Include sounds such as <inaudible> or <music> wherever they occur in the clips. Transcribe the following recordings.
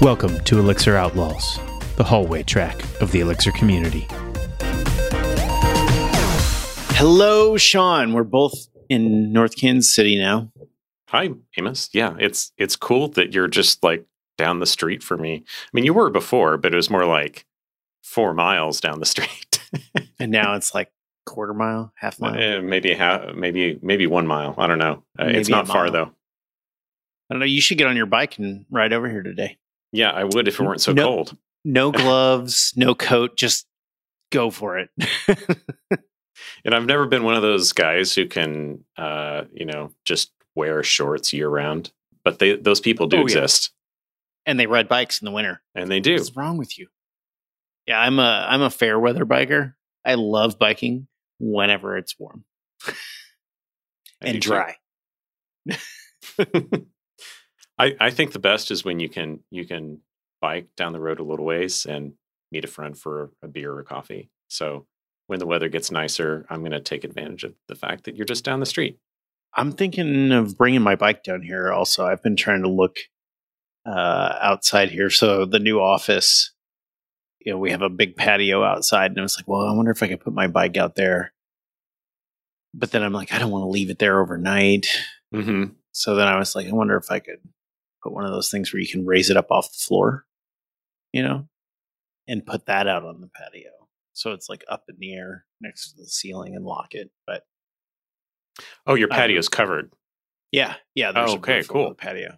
Welcome to Elixir Outlaws, the hallway track of the Elixir community. Hello, Sean. We're both in North Kansas City now. Hi, Amos. Yeah, it's it's cool that you're just like down the street for me. I mean, you were before, but it was more like four miles down the street. <laughs> and now it's like quarter mile, half mile, uh, maybe half, maybe maybe one mile. I don't know. Uh, it's not far though. I don't know. You should get on your bike and ride over here today. Yeah, I would if it weren't so no, cold. No <laughs> gloves, no coat. Just go for it. <laughs> and I've never been one of those guys who can, uh, you know, just wear shorts year round. But they those people do oh, exist. Yeah. And they ride bikes in the winter. And they do. What's wrong with you? Yeah, I'm a I'm a fair weather biker. I love biking whenever it's warm and dry. <laughs> I, I think the best is when you can you can bike down the road a little ways and meet a friend for a beer or coffee. So when the weather gets nicer, I'm going to take advantage of the fact that you're just down the street. I'm thinking of bringing my bike down here. Also, I've been trying to look uh, outside here. So the new office, you know, we have a big patio outside, and I was like, well, I wonder if I could put my bike out there. But then I'm like, I don't want to leave it there overnight. Mm-hmm. So then I was like, I wonder if I could put one of those things where you can raise it up off the floor, you know, and put that out on the patio. So it's like up in the air next to the ceiling and lock it. But oh, your patio's covered. Yeah, yeah. oh, okay, cool. patio.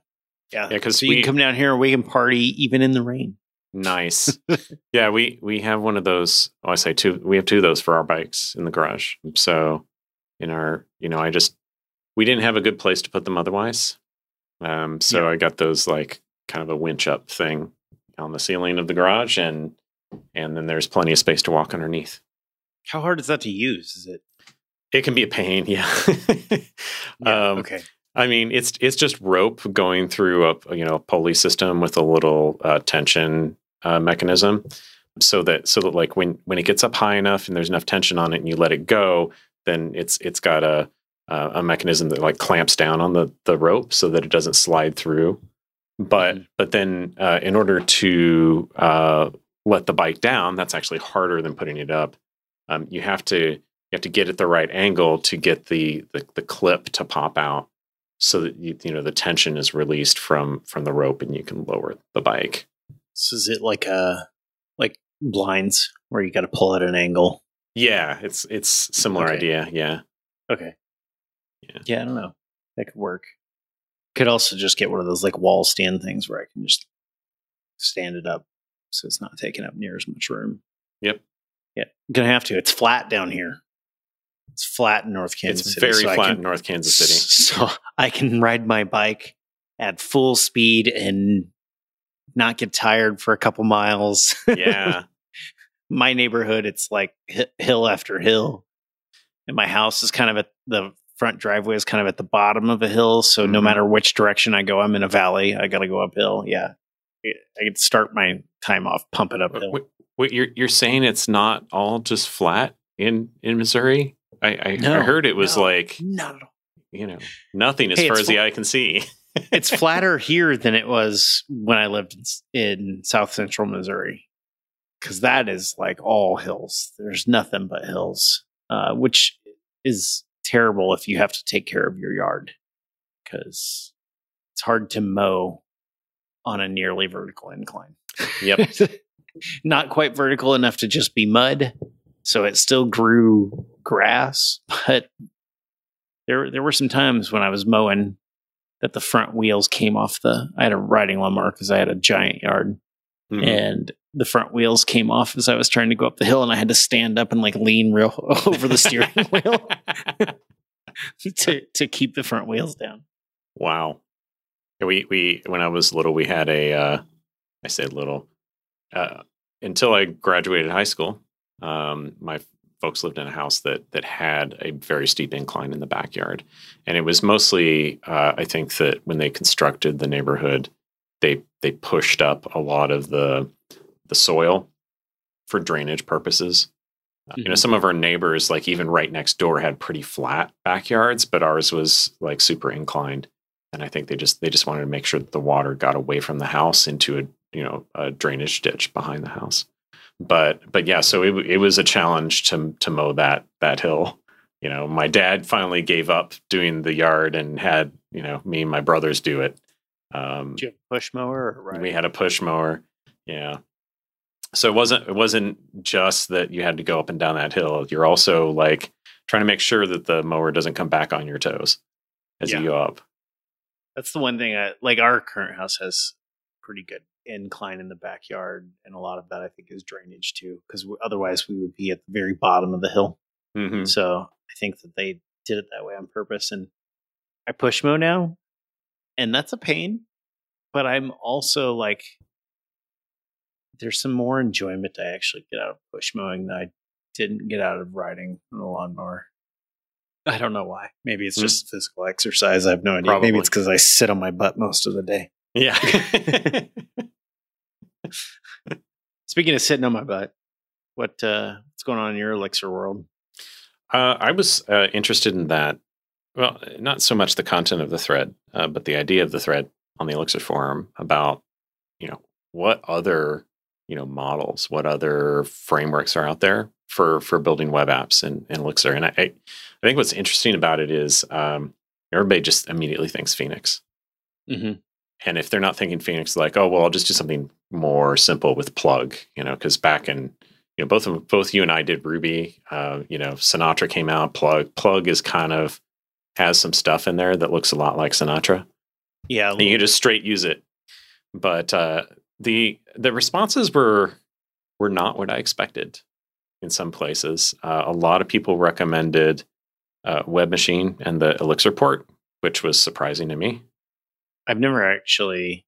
Yeah, yeah. Because so we, you can come down here and we can party even in the rain. Nice. <laughs> yeah, we we have one of those. Oh, I say two. We have two of those for our bikes in the garage. So in our, you know, I just we didn't have a good place to put them otherwise. Um, so yeah. I got those like kind of a winch up thing on the ceiling of the garage, and and then there's plenty of space to walk underneath. How hard is that to use? Is it? It can be a pain. <laughs> Yeah. yeah um, okay. I mean, it's it's just rope going through a you know a pulley system with a little uh, tension uh, mechanism, so that so that like when when it gets up high enough and there's enough tension on it and you let it go, then it's it's got a uh, a mechanism that like clamps down on the the rope so that it doesn't slide through. But mm-hmm. but then uh, in order to uh, let the bike down, that's actually harder than putting it up. Um, you have to you have to get at the right angle to get the, the the, clip to pop out, so that you, you know the tension is released from from the rope and you can lower the bike. So is it like a like blinds where you got to pull at an angle? Yeah, it's it's similar okay. idea. Yeah. Okay. Yeah. yeah, I don't know. That could work. Could also just get one of those like wall stand things where I can just stand it up so it's not taking up near as much room. Yep. Yeah, I'm gonna have to. It's flat down here. It's flat in North Kansas it's City. very so flat can, in North Kansas City. <laughs> So I can ride my bike at full speed and not get tired for a couple miles. Yeah. <laughs> my neighborhood, it's like hill after hill. And my house is kind of at the front driveway is kind of at the bottom of a hill. So mm-hmm. no matter which direction I go, I'm in a valley. I got to go uphill. Yeah. I could start my time off pumping uphill. Wait, wait, you're you're saying it's not all just flat in in Missouri? I I, no, I heard it was no, like not at all. You know, nothing as hey, far as fl- the eye can see. <laughs> it's flatter here than it was when I lived in, in South Central Missouri, because that is like all hills. There's nothing but hills, uh, which is terrible if you have to take care of your yard because it's hard to mow on a nearly vertical incline. Yep. <laughs> Not quite vertical enough to just be mud. So it still grew grass, <laughs> but there there were some times when I was mowing that the front wheels came off the I had a riding lawnmower because I had a giant yard. Mm-hmm. And the front wheels came off as I was trying to go up the hill and I had to stand up and like lean real <laughs> over the steering <laughs> wheel <laughs> to to keep the front wheels down. Wow. We we when I was little we had a uh I say little uh until I graduated high school um my folks lived in a house that that had a very steep incline in the backyard and it was mostly uh I think that when they constructed the neighborhood they they pushed up a lot of the the soil for drainage purposes. Mm-hmm. You know, mm-hmm. some of our neighbors, like even right next door, had pretty flat backyards, but ours was like super inclined. And I think they just they just wanted to make sure that the water got away from the house into a you know a drainage ditch behind the house. But but yeah, so it it was a challenge to to mow that that hill. You know, my dad finally gave up doing the yard and had you know me and my brothers do it. Um, Did you have a push mower? Right? We had a push mower. Yeah. So it wasn't it wasn't just that you had to go up and down that hill. You're also like trying to make sure that the mower doesn't come back on your toes as yeah. you go up. That's the one thing I like. Our current house has pretty good incline in the backyard, and a lot of that I think is drainage too, because otherwise we would be at the very bottom of the hill. Mm-hmm. So I think that they did it that way on purpose. And I push mow now, and that's a pain. But I'm also like, there's some more enjoyment I actually get out of push mowing than I didn't get out of riding a lawnmower. I don't know why. Maybe it's hmm. just mm. physical exercise. I have no idea. Probably. Maybe it's because I sit on my butt most of the day. Yeah. <laughs> Speaking of sitting on my butt, what uh, what's going on in your Elixir world? Uh, I was uh, interested in that. Well, not so much the content of the thread, uh, but the idea of the thread on the Elixir forum about, you know, what other, you know, models, what other frameworks are out there for for building web apps and, in Elixir. And I, I think what's interesting about it is um, everybody just immediately thinks Phoenix. Mm-hmm. And if they're not thinking Phoenix, like, oh well, I'll just do something more simple with Plug, you know, because back in you know both of, both you and I did Ruby. Uh, you know, Sinatra came out. Plug Plug is kind of has some stuff in there that looks a lot like Sinatra. Yeah, and you can just straight use it. But uh, the the responses were were not what I expected in some places. Uh, a lot of people recommended uh, Webmachine and the Elixir port, which was surprising to me. I've never actually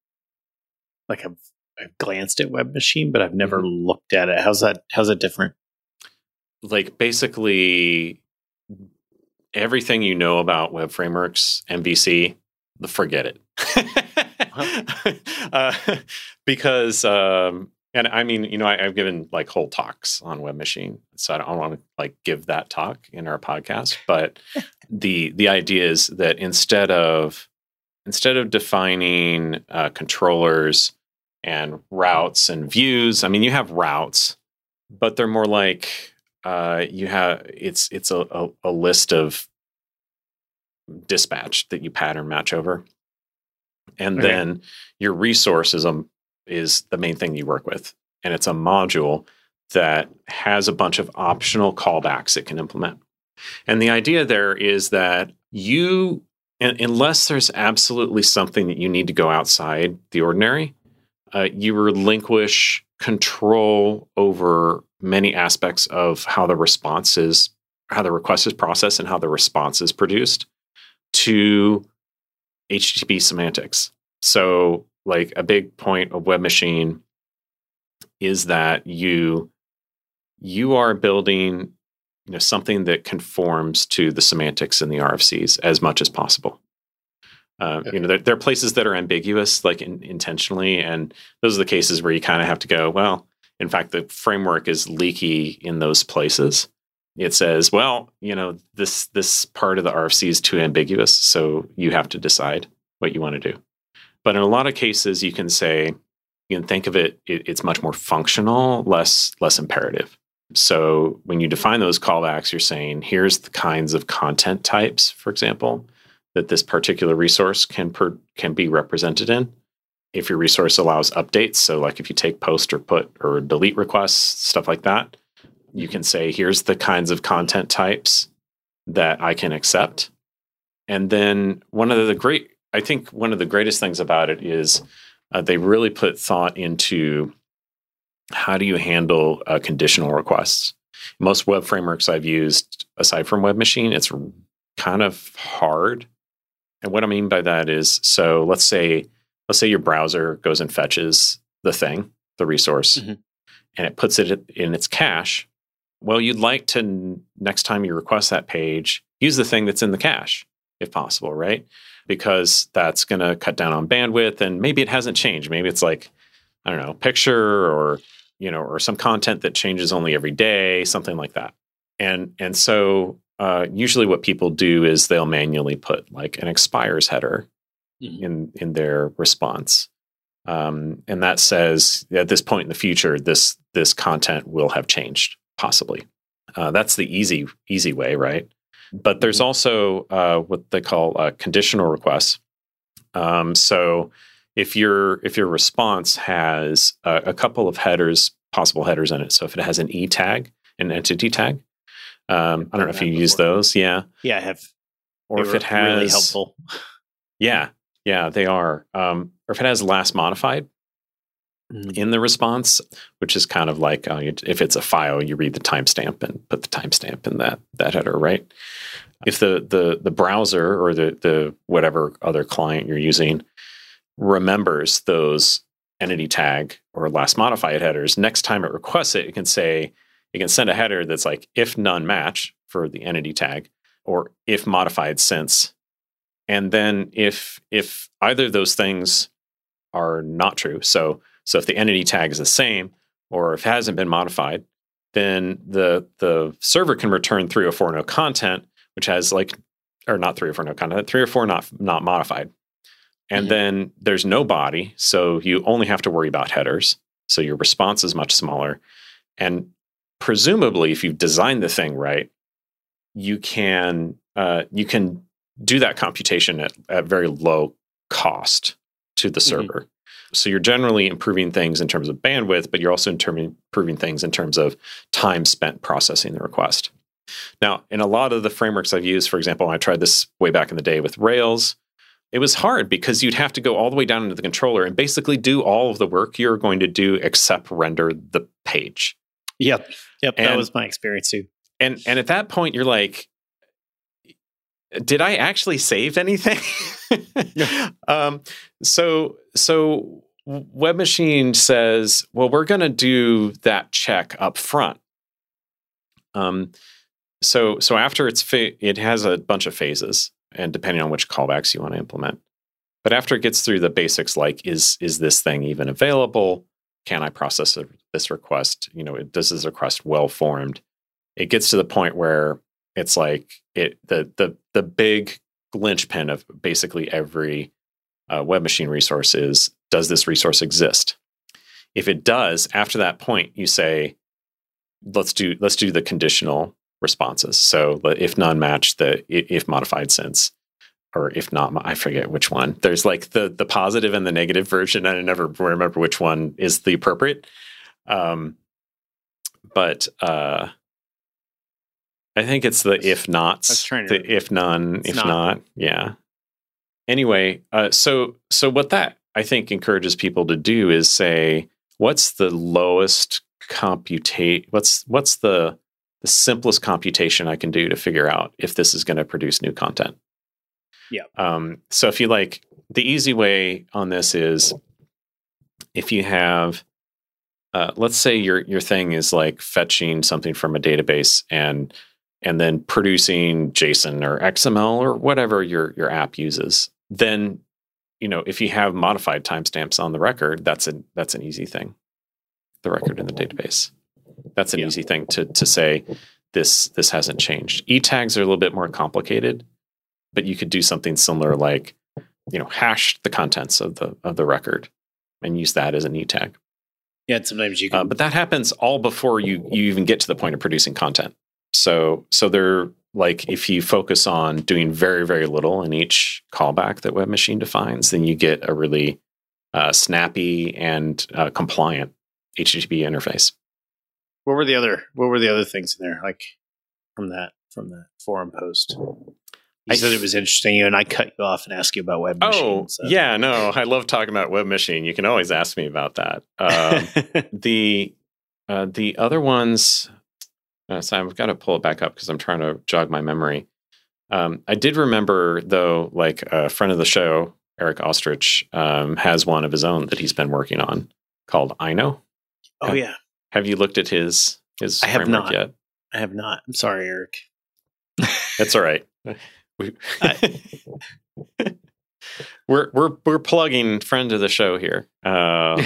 like I've, I've glanced at Webmachine, but I've never mm-hmm. looked at it. How's that? How's it different? Like basically everything you know about web frameworks, MVC, forget it. <laughs> <laughs> uh, because um, and I mean, you know, I, have given like whole talks on Webmachine, so I don't want to like give that talk in our podcast. But <laughs> the the idea is that instead of instead of defining uh, controllers and routes and views, I mean, you have routes, but they're more like uh, you have it's it's a, a, a list of dispatch that you pattern match over, and okay. then your resource is a is the main thing you work with, and it's a module that has a bunch of optional callbacks it can implement. And the idea there is that you unless there's absolutely something that you need to go outside the ordinary, uh, you relinquish control over many aspects of how the response is, how the request is processed, and how the response is produced to HTTP semantics. So, like a big point of Webmachine is that you you are building you know something that conforms to the semantics in the RFCs as much as possible. Uh, okay. You know, there, there, are places that are ambiguous, like in, intentionally, and those are the cases where you kind of have to go. Well, in fact, the framework is leaky in those places. It says, well, you know, this this part of the RFC is too ambiguous, so you have to decide what you want to do. But in a lot of cases, you can say you can think of it, it it's much more functional, less less imperative. So when you define those callbacks, you're saying here's the kinds of content types, for example, that this particular resource can per, can be represented in. If your resource allows updates, so like if you take post or put or delete requests, stuff like that, you can say here's the kinds of content types that I can accept. And then one of the great, I think one of the greatest things about it is uh, they really put thought into how do you handle uh, conditional requests? Most web frameworks I've used, aside from Webmachine, it's kind of hard. And what I mean by that is, so let's say, let's say your browser goes and fetches the thing, the resource, mm-hmm. and it puts it in its cache. Well, you'd like to next time you request that page, use the thing that's in the cache, if possible, right? Because that's going to cut down on bandwidth, and maybe it hasn't changed. Maybe it's like I don't know, picture or you know, or some content that changes only every day, something like that. And and so uh, usually what people do is they'll manually put like an expires header mm-hmm. in in their response. um, and that says at this point in the future, this this content will have changed, possibly. Uh, that's the easy easy way, right? But there's Mm-hmm. also uh, what they call uh, conditional requests. Um, so if your if your response has a, a couple of headers, possible headers in it, so if it has an e tag, an entity tag, um, I don't know if you use those, yeah, Yeah, I have. or they if it has really helpful. yeah, yeah, they are, um, or if it has last modified. In the response, which is kind of like uh, if it's a file, you read the timestamp and put the timestamp in that that header, right? If the the the browser or the the whatever other client you're using remembers those entity tag or last modified headers, next time it requests it, it can say it can send a header that's like if none match for the entity tag or if modified since. And then if if either of those things are not true, so so if the entity tag is the same or if it hasn't been modified, then the the server can return 304 no content, which has like or not 304 no content, 304 not not modified. And Mhm. then there's no body, so you only have to worry about headers. So your response is much smaller. And presumably if you've designed the thing right, you can uh, you can do that computation at, at very low cost to the Mhm. server. So you're generally improving things in terms of bandwidth, but you're also improving things in terms of time spent processing the request. Now, in a lot of the frameworks I've used, for example, I tried this way back in the day with Rails. It was hard because you'd have to go all the way down into the controller and basically do all of the work you're going to do except render the page. Yep, yep. that was my experience too. And and at that point you're like did I actually save anything? <laughs> um, so so Webmachine says, well, we're going to do that check up front. Um, so so after it's fa- it has a bunch of phases, and depending on which callbacks you want to implement. But after it gets through the basics, like is is this thing even available? Can I process a, this request? You know, does this request well formed? It gets to the point where it's like it the the the big linchpin of basically every uh, Webmachine resource is does this resource exist? If it does, after that point, you say let's do let's do the conditional responses. So if none match the if modified since or if not I forget which one. There's like the the positive and the negative version I never remember which one is the appropriate. Um but uh I think it's the if nots. The if none, if not. not. Yeah. Anyway, uh, so so what that I think encourages people to do is say, what's the lowest computate? What's what's the the simplest computation I can do to figure out if this is going to produce new content? Yeah. Um, so if you like, the easy way on this is if you have uh, let's say your your thing is like fetching something from a database and and then producing JSON or XML or whatever your your app uses, then you know if you have modified timestamps on the record, that's a that's an easy thing. The record in the database, that's an Yeah. easy thing to to say. This this hasn't changed. E tags are a little bit more complicated, but you could do something similar like you know hash the contents of the of the record and use that as an e tag. Yeah, and sometimes you can. Uh, but that happens all before you you even get to the point of producing content. So so they're like if you focus on doing very very little in each callback that Webmachine defines, then you get a really uh, snappy and uh, compliant HTTP interface. what were the other? What were the other things in there? Like from that from that forum post. You I said it was interesting, and I cut you off and asked you about Webmachine. Oh so- yeah, no, I love talking about Webmachine. You can always ask me about that. Um, <laughs> the uh, the other ones uh, so i've got to pull it back up because i'm trying to jog my memory um, i did remember though like a friend of the show Eric Oestrich um, has one of his own that he's been working on called Aino oh yeah, have you looked at his his I have not. yet I have not. I'm sorry, Eric. that's all right We, <laughs> we're we're we're plugging friend of the show here uh,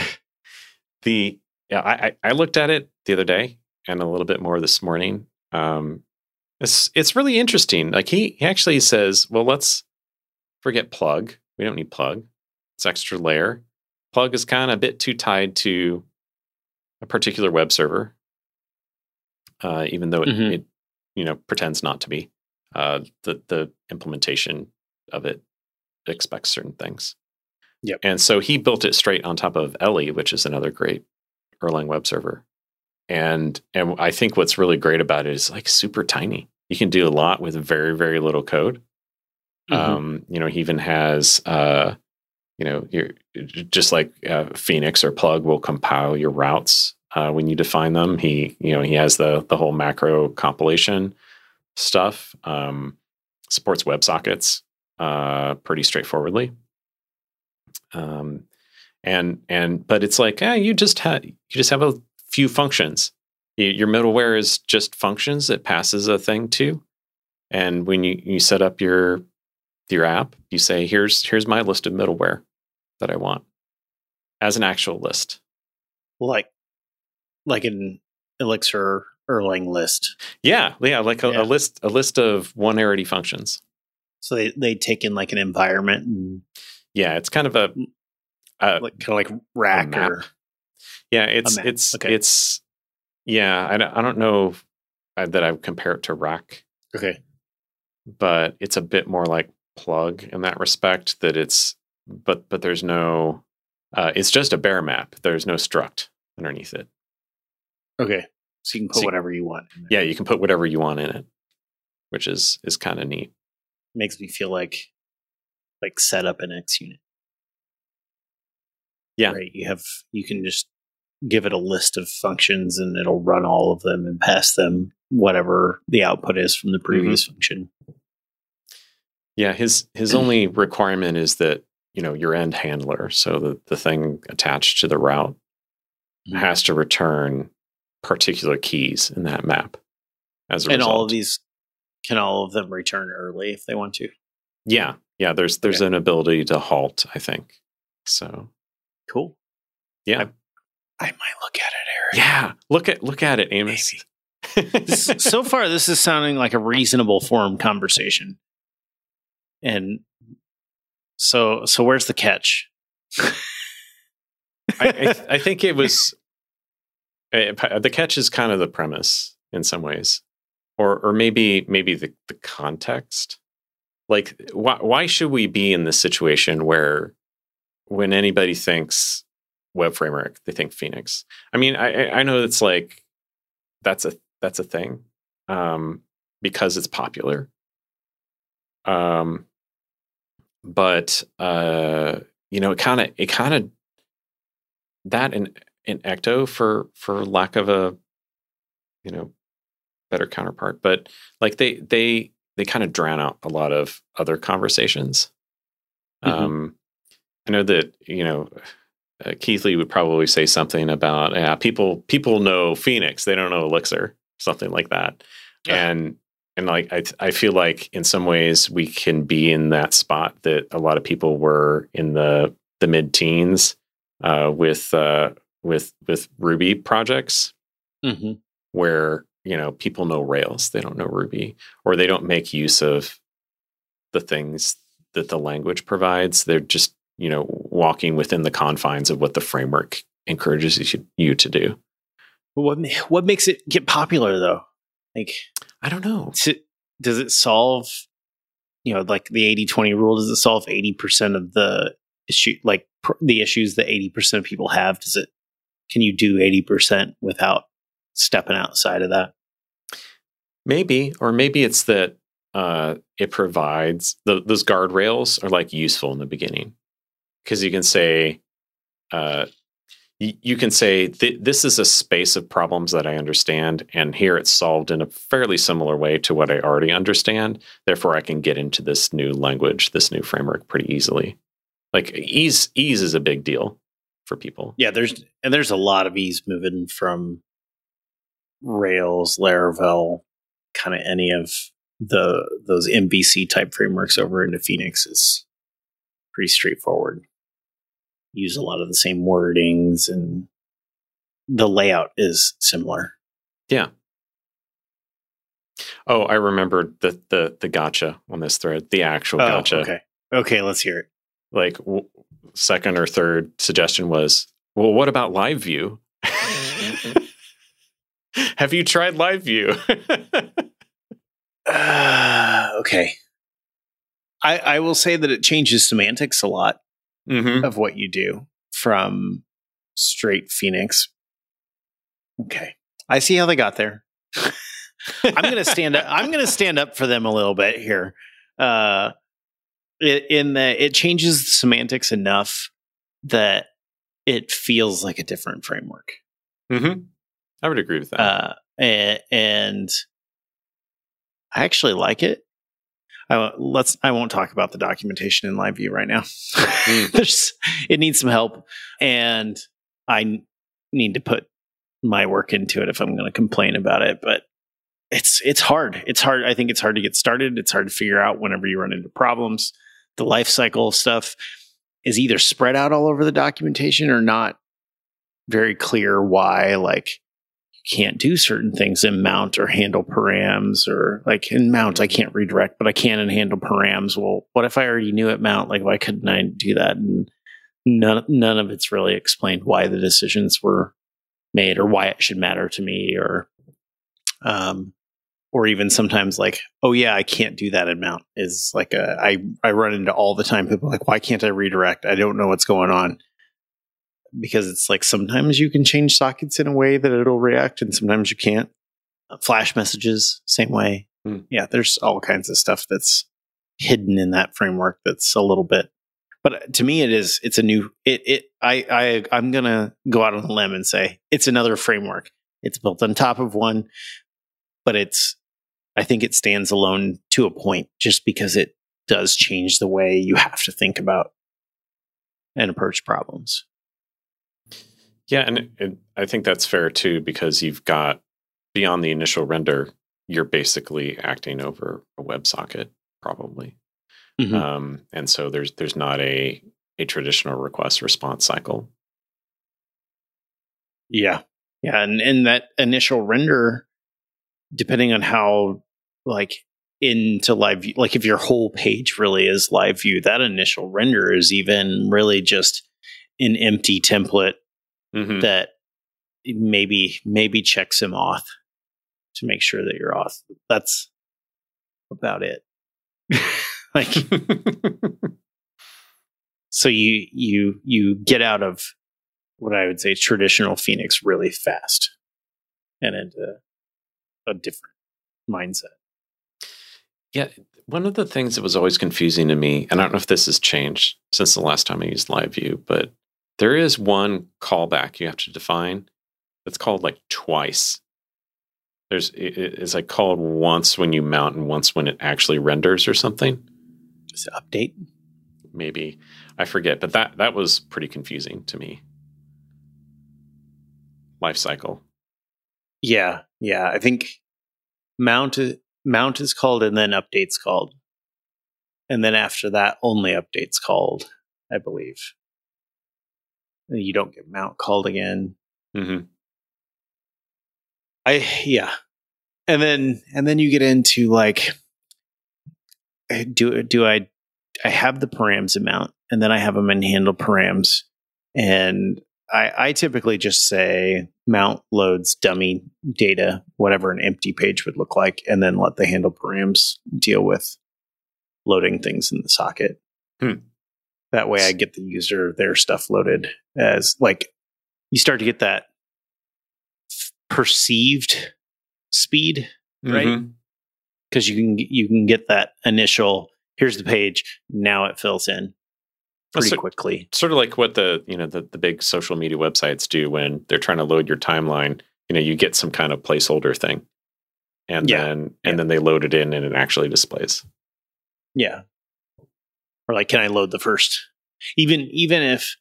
<laughs> the yeah I, I I looked at it the other day and a little bit more this morning um it's it's really interesting like he, he actually says well let's forget plug we don't need plug it's extra layer plug is kind of a bit too tied to a particular web server, uh, even though it, Mhm. it, you know, pretends not to be. Uh, the the implementation of it expects certain things. Yep. And so he built it straight on top of Elli, which is another great Erlang web server. And and I think what's really great about it is like super tiny. You can do a lot with very very little code. Mhm. Um, you know, he even has, uh, you know, your just like uh, Phoenix or Plug will compile your routes uh, when you define them. He, you know, he has the the whole macro compilation stuff. Um, supports WebSockets uh, pretty straightforwardly. Um, and and but it's like, eh, you just have you just have a few functions. Your middleware is just functions that passes a thing to. And when you, you set up your your app, you say, here's here's my list of middleware that I want as an actual list. like like an Elixir Erlang list. Yeah, yeah, like a, Yeah. a list a list of one arity functions. So they they take in like an environment and Yeah, it's kind of a uh, like kind of like rack or yeah, it's it's okay. it's yeah. I don't, I don't know that I would compare it to Rack, okay. but it's a bit more like Plug in that respect. That it's but but there's no. Uh, it's just a bare map. There's no struct underneath it. Okay. So you can put So whatever you want. Yeah, you can put whatever you want in it, which is is kind of neat. Makes me feel like like set up an ExUnit. Yeah. Right. You have you can just give it a list of functions and it'll run all of them and pass them whatever the output is from the previous function. Yeah, his his only requirement is that you know your end handler, so the the thing attached to the route Mhm. has to return particular keys in that map. As a And result. all of these can all of them return early if they want to. yeah, yeah. There's there's Okay. an ability to halt. I think so. Cool. Yeah, I might look at it, Eric. yeah. Look at look at it, Amos. <laughs> This, so far, this is sounding like a reasonable form conversation. And so, so where's the catch? I, I, I think it was eh, the catch is kind of the premise in some ways, or or maybe maybe the the context. Like, why why should we be in this situation where when anybody thinks web framework, they think Phoenix? I mean, I I- know it's like that's a that's a thing um, because it's popular. Um, but uh, you know, it kind of it kind of that in in Ecto for for lack of a you know better counterpart, but like they they they kind of drown out a lot of other conversations. Mhm. Um, I know that you know uh, Keathley would probably say something about yeah people people know Phoenix they don't know Elixir something like that Yeah. and and like I I feel like in some ways we can be in that spot that a lot of people were in the the mid teens uh, with uh, with with Ruby projects Mm-hmm. where you know people know Rails they don't know Ruby or they don't make use of the things that the language provides they're just you know walking within the confines of what the framework encourages you, to do What what makes it get popular though? Like, I don't know to, does it solve? You know, like the 80-20 rule. Does it solve eighty percent of the issue? Like pr- the issues that eighty percent of people have. Does it? Can you do eighty percent without stepping outside of that? Maybe, or maybe it's that uh, it provides the, those guardrails are like useful in the beginning because you can say, uh, you, can say th- this is a space of problems that I understand, and here it's solved in a fairly similar way to what I already understand. Therefore, I can get into this new language, this new framework pretty easily. Like ease, ease is a big deal for people. Yeah, there's and there's a lot of ease moving from Rails, Laravel, kind of any of the those MVC type frameworks over into Phoenix is pretty straightforward. Use a lot of the same wordings and the layout is similar. Yeah. Oh, I remembered the the the gotcha on this thread, the actual Oh, gotcha. okay. Okay, let's hear it. like w- second or third suggestion was, well, what about live view? <laughs> Have you tried live view? Uh, <laughs> <sighs> okay. I, I will say that it changes semantics a lot hmm of what you do from straight Phoenix. Okay. I see how they got there. <laughs> I'm going to stand up. I'm going to stand up for them a little bit here. Uh, in that it changes the semantics enough that it feels like a different framework. Mm-hmm. I would agree with that. Uh, and, and I actually like it. I won't- let's. I won't talk about the documentation in live view right now. Hmm. <laughs> There's it needs some help, and I need to put my work into it if I'm going to complain about it. But it's it's hard. It's hard. I think it's hard to get started. It's hard to figure out whenever you run into problems. The life cycle stuff is either spread out all over the documentation or not very clear why. Like can't do certain things in mount or handle params or like in mount I can't redirect, but I can in handle params. Well, what if I already knew at mount? Like why couldn't I do that? And none none of it's really explained why the decisions were made or why it should matter to me or um or even sometimes like, oh yeah, I can't do that in mount is like a I I run into all the time people like, why can't I redirect? I don't know what's going on because it's like sometimes you can change sockets in a way that it'll react and sometimes you can't. Flash messages, same way. Hmm. Yeah, there's all kinds of stuff that's hidden in that framework that's a little bit but to me it is it's a new it it I I I'm going to go out on a limb and say it's another framework. It's built on top of one, but it's I think it stands alone to a point just because it does change the way you have to think about and approach problems. Yeah, and it, I think that's fair too because you've got beyond the initial render, you're basically acting over a WebSocket probably, Mhm. um, and so there's there's not a a traditional request response cycle. Yeah. Yeah. And in that initial render, depending on how like into live view, like if your whole page really is live view, that initial render is even really just an empty template Mhm. that maybe maybe checks him off to make sure that you're off. That's about it. <laughs> like <laughs> so you you you get out of what I would say traditional Phoenix really fast and into a different mindset. yeah, one of the things that was always confusing to me, and I don't know if this has changed since the last time I used Live View, but there is one callback you have to define that's called like twice. There's it- it- it's like called once when you mount and once when it actually renders or something. Is it update. maybe I forget, but that that was pretty confusing to me. Life cycle. Yeah, yeah. I think mount mount is called and then updates called. And then after that only updates called, I believe. You don't get mount called again. hmm I yeah. And then and then you get into like I- do do I I have the params amount and then I have them in handle params and I I typically just say mount loads dummy data whatever an empty page would look like and then let the handle params deal with loading things in the socket. Hmm. That way I get the user their stuff loaded as like you start to get that perceived speed Right. Mhm. because you can you can get that initial here's the page now it fills in pretty So- quickly Sort of like what the you know the, the big social media websites do when they're trying to load your timeline. You know, you get some kind of placeholder thing, and Yeah. then and Yeah. then they load it in and it actually displays. yeah or like can i load the first even even if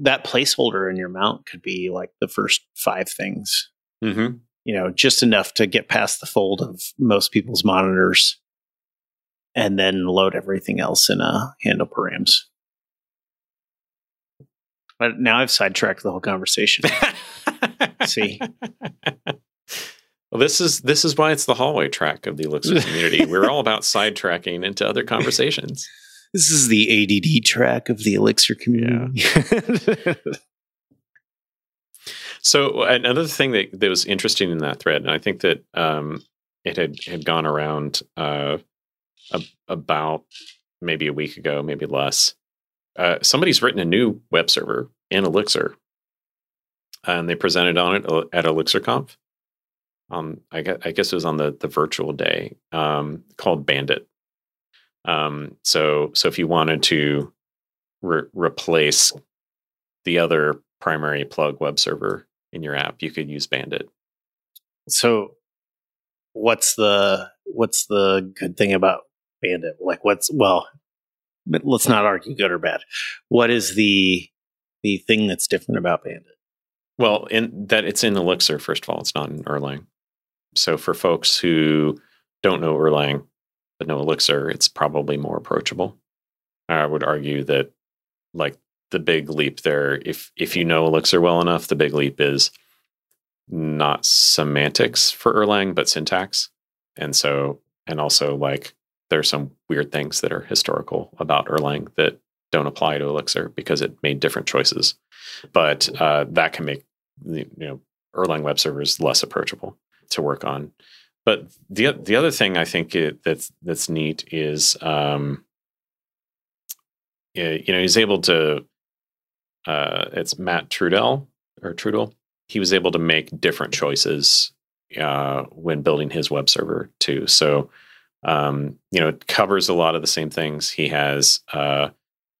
that placeholder in your mount could be like the first five things Mm-hmm. you know just enough to get past the fold of most people's monitors and then load everything else in a handle params but now i've sidetracked the whole conversation <laughs> See? Well, this is this is why it's the hallway track of the Elixir <laughs> community. We're all about sidetracking into other conversations. This is the ADD track of the Elixir community. Yeah. <laughs> So another thing that, that was interesting in that thread, and I think that um, it had had gone around uh, a, about maybe a week ago, maybe less. Uh, somebody's written a new web server in Elixir, and they presented on it at ElixirConf. Um, I guess, I guess it was on the the virtual day um, called Bandit. Um, so so if you wanted to re- replace the other primary plug web server in your app, you could use Bandit. So what's the what's the good thing about Bandit? Like what's well, let's not argue good or bad. What is the the thing that's different about Bandit? Well, in that it's in Elixir, first of all, it's not in Erlang. So for folks who don't know Erlang but no Elixir, it's probably more approachable. I would argue that like the big leap there, if if you know Elixir well enough, the big leap is not semantics for Erlang, but syntax. And so, and also like there's some weird things that are historical about Erlang that don't apply to Elixir because it made different choices. But uh, that can make you know Erlang web servers less approachable to work on. But the the other thing I think it, that's that's neat is um, you know he's able to uh, it's Matt Trudell or Trudel he was able to make different choices uh, when building his web server too. So, um, you know, it covers a lot of the same things. He has, uh,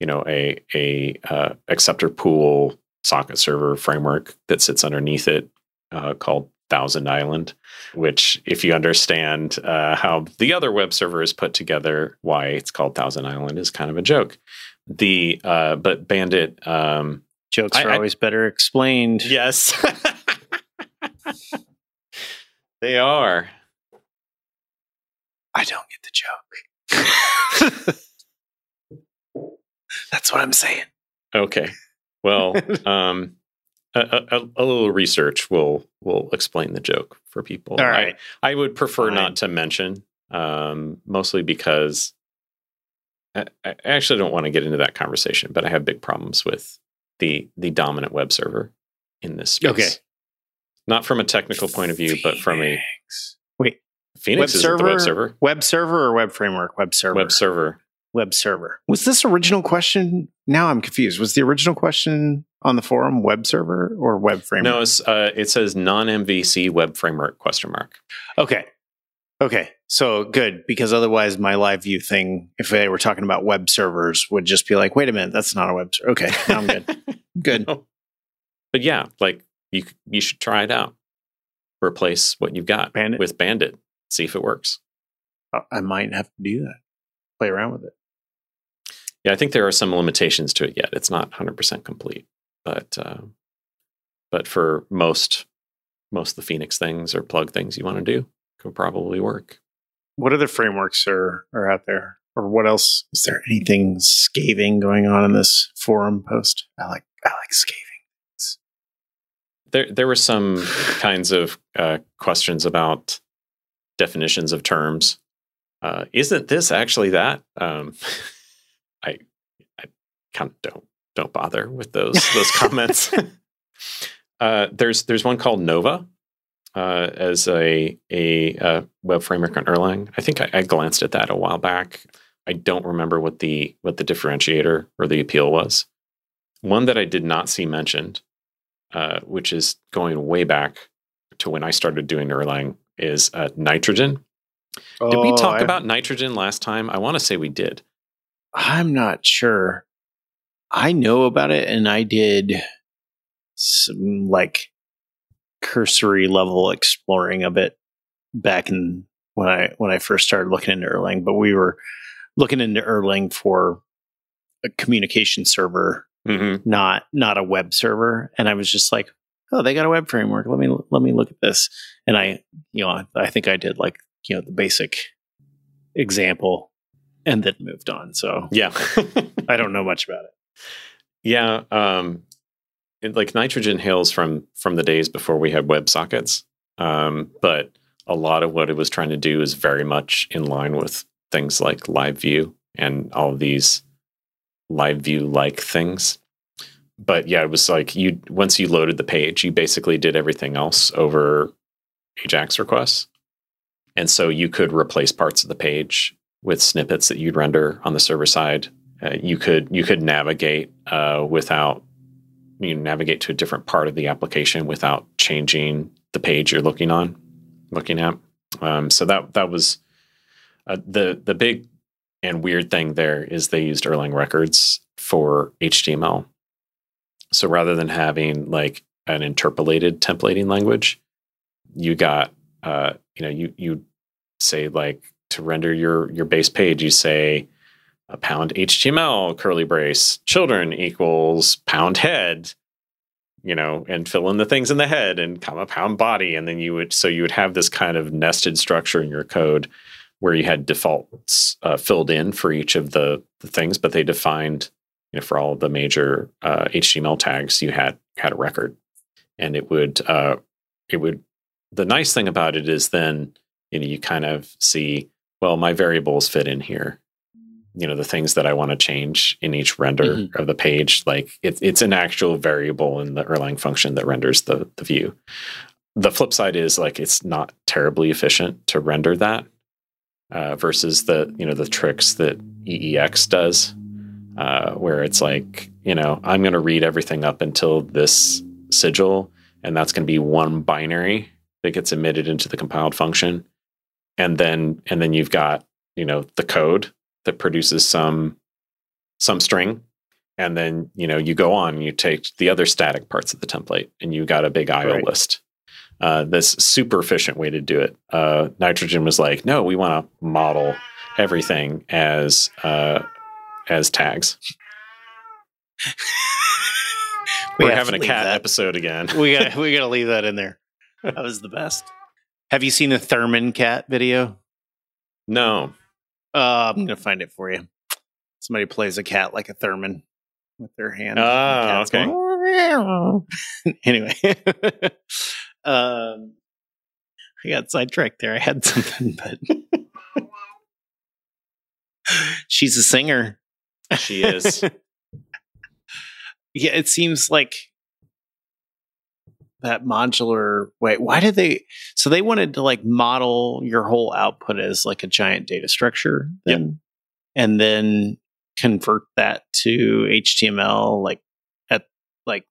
you know, a a uh, acceptor pool socket server framework that sits underneath it uh, called Thousand Island, which, if you understand uh, how the other web server is put together, why it's called Thousand Island is kind of a joke. The uh, but Bandit. Um, Jokes I, are always I, better explained. Yes. <laughs> they are. I don't get the joke. <laughs> That's what I'm saying. Okay. Well, <laughs> um, a, a, a, little research will will explain the joke for people. All right. I, I would prefer Fine. not to mention, um, mostly because I, I, actually don't want to get into that conversation. But I have big problems with the the dominant web server in this space. Okay. Not from a technical point of view, Phoenix. but from a wait. Phoenix web is server, web server. Web server or web framework? Web server. Web server. Web server. Was this original question? Now I'm confused. Was the original question on the forum web server or web framework? No, uh, it says non MVC web framework question mark. Okay. Okay. So good, because otherwise my live view thing, if they were talking about web servers, would just be like, wait a minute, that's not a web server. Okay, I'm good. <laughs> good. No. But yeah, like you you should try it out. Replace what you've got Bandit. with Bandit. See if it works. Uh, I might have to do that. Play around with it. Yeah, I think there are some limitations to it yet. It's not 100% complete, but uh, but for most most of the Phoenix things or plug things you want to do, could probably work what other frameworks are are out there, or what else? Is there anything scathing going on in this forum post? I like I like scathing. There there were some kinds of uh, questions about definitions of terms. Uh, isn't this actually that? Um, <laughs> I I kind of don't don't bother with those those comments. <laughs> uh, there's there's one called Nova, uh, as a a uh, web framework on Erlang. I think I, I, glanced at that a while back. I don't remember what the what the differentiator or the appeal was. One that I did not see mentioned, uh, which is going way back to when I started doing Erlang, is uh, nitrogen. Oh, did we talk oh, I, about nitrogen last time? I want to say we did. I'm not sure. I know about it, and I did some like cursory level exploring of it back in when I when I first started looking into Erlang, but we were looking into Erlang for a communication server, mm-hmm. not not a web server. And I was just like, oh, they got a web framework. Let me let me look at this. And I, you know, I think I did like you know the basic example, and then moved on. So yeah, <laughs> I don't know much about it. Yeah, um, it, like nitrogen hails from from the days before we had WebSockets, um, but a lot of what it was trying to do is very much in line with things like live view and all these live view like things. But yeah, it was like you once you loaded the page, you basically did everything else over Ajax requests. And so you could replace parts of the page with snippets that you'd render on the server side. Uh, you could you could navigate uh, without you navigate to a different part of the application without changing the page you're looking on, looking at. Um, so that that was uh, the the big and weird thing there is they used Erlang records for HTML. So rather than having like an interpolated templating language, you got uh, you know you you say like to render your your base page, you say a pound HTML curly brace children equals pound head, you know, and fill in the things in the head and comma pound body, and then you would so you would have this kind of nested structure in your code where you had defaults uh, filled in for each of the, the things, but they defined you know for all the major uh, HTML tags you had had a record, and it would uh, it would the nice thing about it is then you know you kind of see well my variables fit in here. You know the things that i want to change in each render mm-hmm. of the page like it, it's an actual variable in the erlang function that renders the, the view. The flip side is like it's not terribly efficient to render that uh, versus the you know the tricks that eex does uh, where it's like you know i'm going to read everything up until this sigil and that's going to be one binary that gets emitted into the compiled function and then and then you've got you know the code that produces some some string and then you know you go on and you take the other static parts of the template and you got a big IO right. list. Uh, this super efficient way to do it. Uh, Nitrogen was like, no, we want to model everything as uh, as tags. we We're having a cat episode again. we got <laughs> we got to leave that in there. That was the best. Have you seen the theremin cat video? No. Uh, I'm gonna find it for you. Somebody plays a cat like a theremin with their hand. Oh, okay. Going, <laughs> anyway, <laughs> um, I got sidetracked there. I had <laughs> something, but she's a singer. She is. yeah, it seems like that modular way. Why did they? So they wanted to like model your whole output as like a giant data structure, then, yep. and then convert that to HTML, like at like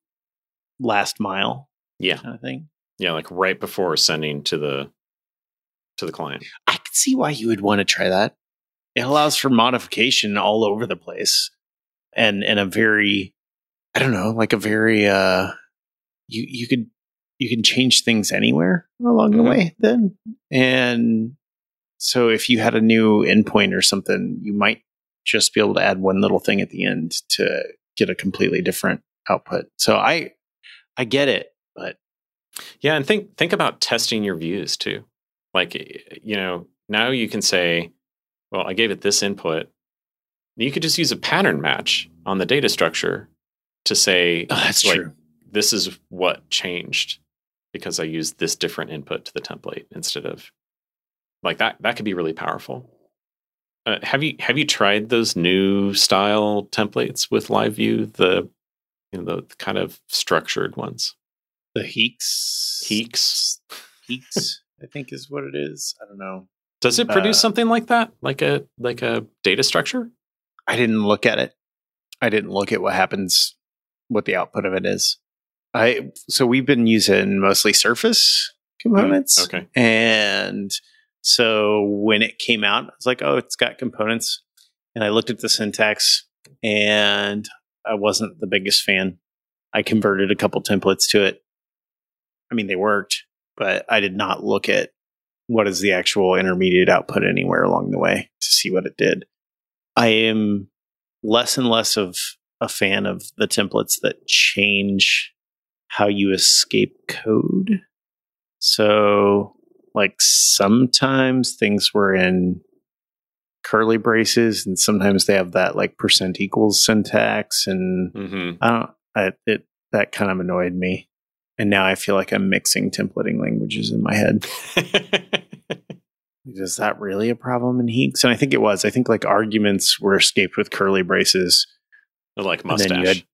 last mile, yeah, kind of thing. Yeah, like right before sending to the to the client. I can see why you would want to try that. It allows for modification all over the place, and and a very, I don't know, like a very uh you you could you can change things anywhere along mm-hmm. the way then. And so if you had a new endpoint or something, you might just be able to add one little thing at the end to get a completely different output. So I I get it, but yeah, and think think about testing your views too. Like you know, now you can say, well, I gave it this input. You could just use a pattern match on the data structure to say oh, that's like, true. This is what changed because I use this different input to the template instead of like that. That could be really powerful. Uh, have you have you tried those new style templates with live view? The you know the, kind of structured ones. The HEEx. HEEx. HEEx. I think is what it is. I don't know. Does it produce uh, something like that? Like a like a data structure? I didn't look at it. I didn't look at what happens, what the output of it is. I so we've been using mostly Surface components. Mm, okay. And so when it came out, I was like, oh, it's got components. And I looked at the syntax and I wasn't the biggest fan. I converted a couple templates to it. I mean, they worked, but I did not look at what is the actual intermediate output anywhere along the way to see what it did. I am less and less of a fan of the templates that change how you escape code. So, like sometimes things were in curly braces, and sometimes they have that like percent equals syntax, and mm-hmm. I don't. I, it that kind of annoyed me, and now I feel like I'm mixing templating languages in my head. <laughs> is that really a problem in HEEx? And I think it was. I think like arguments were escaped with curly braces. Like And then you mustache.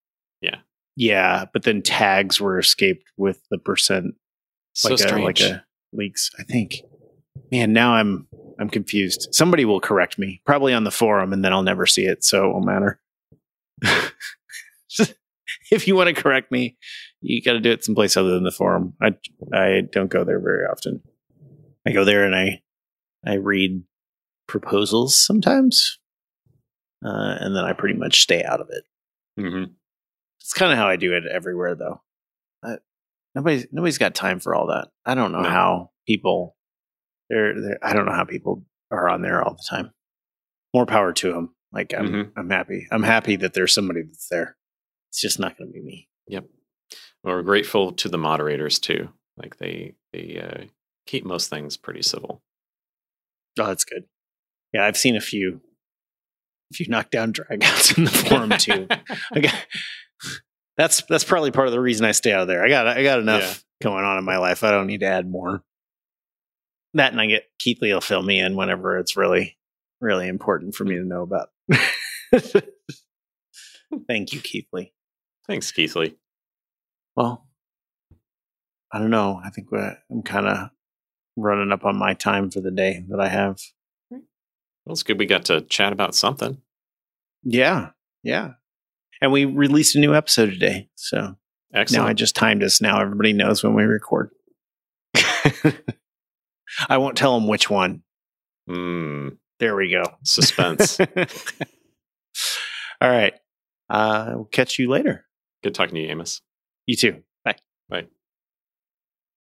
Yeah, but then tags were escaped with the percent so like a, strange. like a LEEx. I think. Man, now I'm I'm confused. Somebody will correct me, probably on the forum, and then I'll never see it, so it won't matter. <laughs> if you want to correct me, you got to do it someplace other than the forum. I I don't go there very often. I go there and I I read proposals sometimes, uh, and then I pretty much stay out of it. Mhm. It's kind of how I do it everywhere, though. I, nobody's nobody's got time for all that. I don't know No. how people. They're, they're. I don't know how people are on there all the time. More power to them. Like I'm. Mhm. I'm happy. I'm happy that there's somebody that's there. It's just not going to be me. Yep. Well, we're grateful to the moderators too. Like they they uh, keep most things pretty civil. Oh, that's good. Yeah, I've seen a few. A few knockdown dragouts <laughs> in the forum too. <laughs> that's that's probably part of the reason I stay out of there. I got I got enough Yeah. going on in my life. I don't need to add more. That and I get Keathley will fill me in whenever it's really really important for me to know about. <laughs> Thank you, Keathley. Thanks, Keathley. Well, I don't know. I think we're- I'm kind of running up on my time for the day that I have. Well, it's good we got to chat about something. Yeah, yeah. And we released a new episode today, so Excellent. Now I just timed us. Now everybody knows when we record. <laughs> I won't tell them which one. Mm, There we go. suspense. <laughs> All right. Uh, we'll catch you later. good talking to you, Amos. You too. Bye. Bye.